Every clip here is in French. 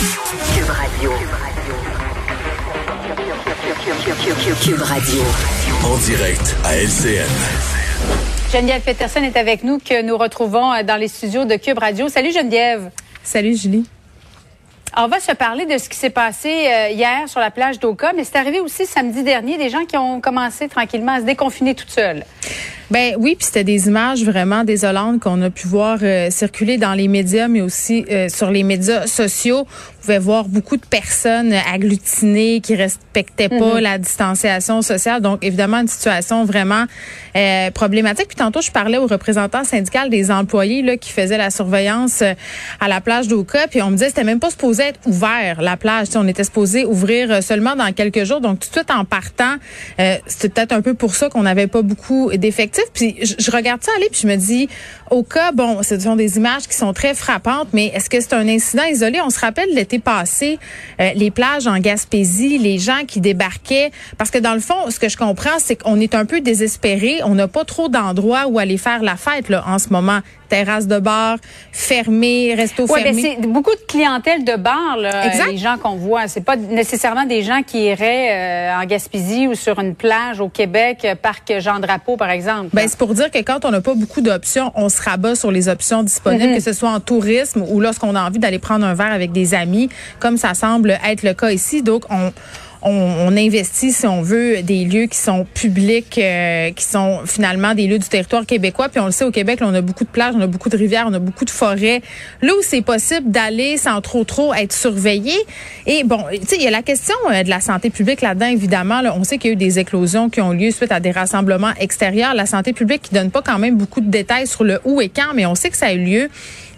Cube Radio. Cube Radio. En direct à LCN. Geneviève Peterson est avec nous, que nous retrouvons euh, dans les studios de Cube Radio. Salut Geneviève. Salut Julie. On va se parler de ce qui s'est passé euh, hier sur la plage d'Oka, mais c'est arrivé aussi samedi dernier, des gens qui ont commencé tranquillement à se déconfiner toutes seules. Ben oui, puis c'était des images vraiment désolantes qu'on a pu voir euh, circuler dans les médias, mais aussi euh, sur les médias sociaux. On pouvait voir beaucoup de personnes agglutinées qui respectaient pas Mhm. la distanciation sociale. Donc évidemment une situation vraiment euh, problématique. Puis tantôt je parlais au représentant syndical des employés là qui faisaient la surveillance euh, à la plage d'Oka, puis on me disait que c'était même pas supposé être ouvert la plage. On était supposé ouvrir euh, seulement dans quelques jours. Donc tout de suite en partant, euh, c'était peut-être un peu pour ça qu'on n'avait pas beaucoup d'effectifs. Puis je, je regarde ça aller, puis je me dis, au cas, bon, ce sont des images qui sont très frappantes, mais est-ce que c'est un incident isolé? On se rappelle l'été passé, euh, les plages en Gaspésie, les gens qui débarquaient. Parce que dans le fond, ce que je comprends, c'est qu'on est un peu désespéré. On n'a pas trop d'endroits où aller faire la fête là, en ce moment. Terrasse de bar, fermé, resto Oui, ben fermé. c'est beaucoup de clientèle de bar, là, Exact. les gens qu'on voit. C'est pas nécessairement des gens qui iraient euh, en Gaspésie ou sur une plage au Québec, euh, parc Jean-Drapeau, par exemple. Ben, c'est pour dire que quand on n'a pas beaucoup d'options, on se rabat sur les options disponibles, Mhm. que ce soit en tourisme ou lorsqu'on a envie d'aller prendre un verre avec des amis, comme ça semble être le cas ici. Donc, on, on, on investit, si on veut, des lieux qui sont publics, euh, qui sont finalement des lieux du territoire québécois. Puis on le sait, au Québec, là, on a beaucoup de plages, on a beaucoup de rivières, on a beaucoup de forêts. Là où c'est possible d'aller sans trop, trop être surveillé. Et bon, tu sais, il y a la question euh, de la santé publique là-dedans, évidemment. Là, on sait qu'il y a eu des éclosions qui ont lieu suite à des rassemblements extérieurs. La santé publique qui donne pas quand même beaucoup de détails sur le où et quand, mais on sait que ça a eu lieu.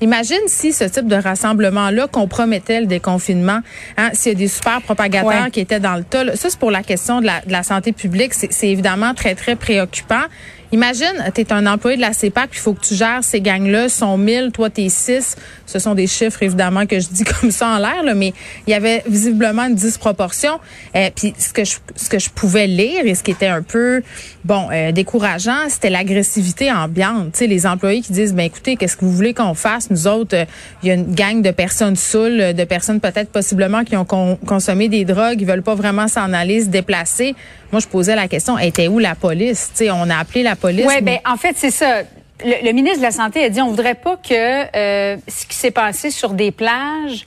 Imagine si ce type de rassemblement-là compromettait le déconfinement, hein, s'il y a des super propagateurs Ouais. qui étaient dans Ça, c'est pour la question de la, santé publique. C'est évidemment très, très préoccupant. Imagine, tu un employé de la CEPAC, puis il faut que tu gères ces gangs-là. Sont 1000, toi, t'es 6. Ce sont des chiffres, évidemment, que je dis comme ça en l'air, mais il y avait visiblement une disproportion. Euh, puis ce que, je, ce que je pouvais lire et ce qui était un peu, bon, euh, décourageant, c'était l'agressivité ambiante. Sais, les employés qui disent, ben écoutez, qu'est-ce que vous voulez qu'on fasse? Nous autres, euh, il y a une gang de personnes saoules, euh, de personnes peut-être possiblement qui ont con- consommé des drogues, ils veulent pas vraiment s'en aller, se déplacer. Moi, je posais la question, était où la police? Tu sais, on a appelé la police. Oui, mais- ben en fait, c'est ça. Le, le ministre de la Santé a dit on voudrait pas que euh, ce qui s'est passé sur des plages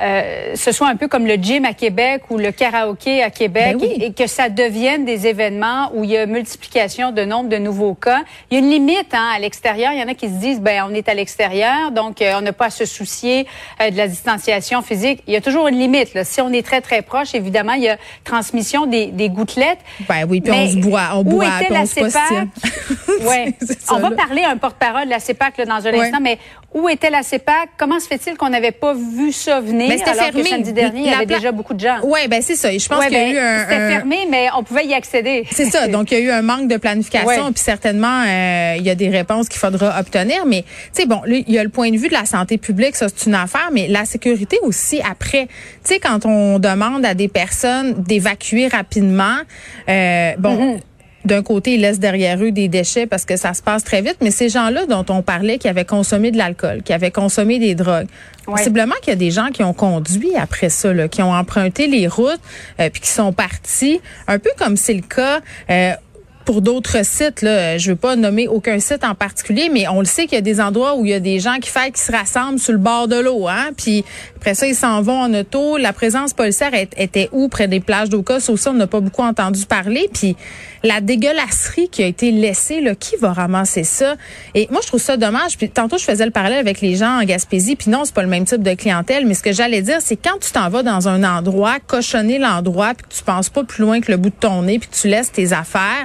euh, ce soit un peu comme le gym à Québec ou le karaoké à Québec Ben oui. et, et que ça devienne des événements où il y a multiplication de nombre de nouveaux cas. Il y a une limite hein, à l'extérieur. Il y en a qui se disent ben on est à l'extérieur, donc euh, on n'a pas à se soucier euh, de la distanciation physique. Il y a toujours une limite. Là. Si on est très très proche, évidemment, il y a transmission des, des gouttelettes. Ben oui, puis Mais on se boit, on où boit, était puis la on se. CEPAC? Ouais. Ça, On va là. parler à un porte-parole de la CEPAC là, dans un Ouais. instant, mais où était la CEPAC? Comment se fait-il qu'on n'avait pas vu ça venir? Mais c'était alors fermé. que samedi dernier, il y avait déjà beaucoup de gens? Ouais, ben c'est ça. Et Je pense Ouais, qu'il y a ben, eu un. C'était un- fermé, mais on pouvait y accéder. C'est ça. Donc, il y a eu un manque de planification, puis certainement, euh, il y a des réponses qu'il faudra obtenir. Mais, tu sais, bon, il y a le point de vue de la santé publique, ça, c'est une affaire, mais la sécurité aussi après. Tu sais, quand on demande à des personnes d'évacuer rapidement, euh, bon. D'un côté, ils laissent derrière eux des déchets parce que ça se passe très vite, mais ces gens-là dont on parlait qui avaient consommé de l'alcool, qui avaient consommé des drogues, possiblement qu'il y a des gens qui ont conduit après ça, là, qui ont emprunté les routes, euh, puis qui sont partis, un peu comme c'est le cas euh, pour d'autres sites, là, je veux pas nommer aucun site en particulier, mais on le sait qu'il y a des endroits où il y a des gens qui font, qui se rassemblent sur le bord de l'eau, hein. Puis après ça, ils s'en vont en auto. La présence policière était où? Près des plages d'Oka? Ça aussi, on n'a pas beaucoup entendu parler. Puis la dégueulasserie qui a été laissée, là, qui va ramasser ça? Et moi, je trouve ça dommage. Puis tantôt, je faisais le parallèle avec les gens en Gaspésie. Puis non, c'est pas le même type de clientèle. Mais ce que j'allais dire, c'est quand tu t'en vas dans un endroit, cochonner l'endroit, puis que tu penses pas plus loin que le bout de ton nez, puis que tu laisses tes affaires,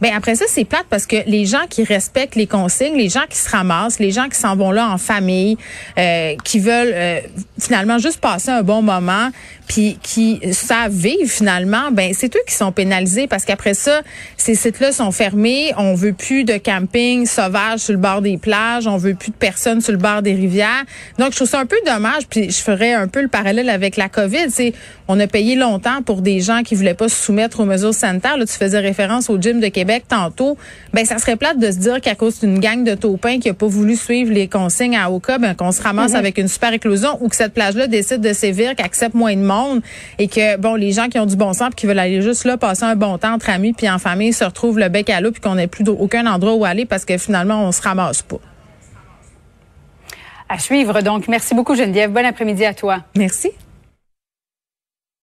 ben après ça, c'est plate parce que les gens qui respectent les consignes, les gens qui se ramassent, les gens qui s'en vont là en famille, euh, qui veulent euh, finalement juste passer un bon moment, puis qui savent vivre finalement, ben c'est eux qui sont pénalisés parce qu'après ça, ces sites-là sont fermés, on veut plus de camping sauvage sur le bord des plages, on veut plus de personnes sur le bord des rivières. Donc je trouve ça un peu dommage, puis je ferais un peu le parallèle avec la Covid, c'est on a payé longtemps pour des gens qui voulaient pas se soumettre aux mesures sanitaires. Là, tu faisais référence au gym de Québec Québec tantôt, ben ça serait plate de se dire qu'à cause d'une gang de taupins qui a pas voulu suivre les consignes à Oka, ben qu'on se ramasse mhm. avec une super éclosion ou que cette plage-là décide de sévir, qu'accepte moins de monde et que bon les gens qui ont du bon sens qui veulent aller juste là passer un bon temps entre amis puis en famille se retrouvent le bec à l'eau puis qu'on n'ait plus aucun endroit où aller parce que finalement on se ramasse pas. À suivre donc. Merci beaucoup Geneviève. Bon après-midi à toi. Merci.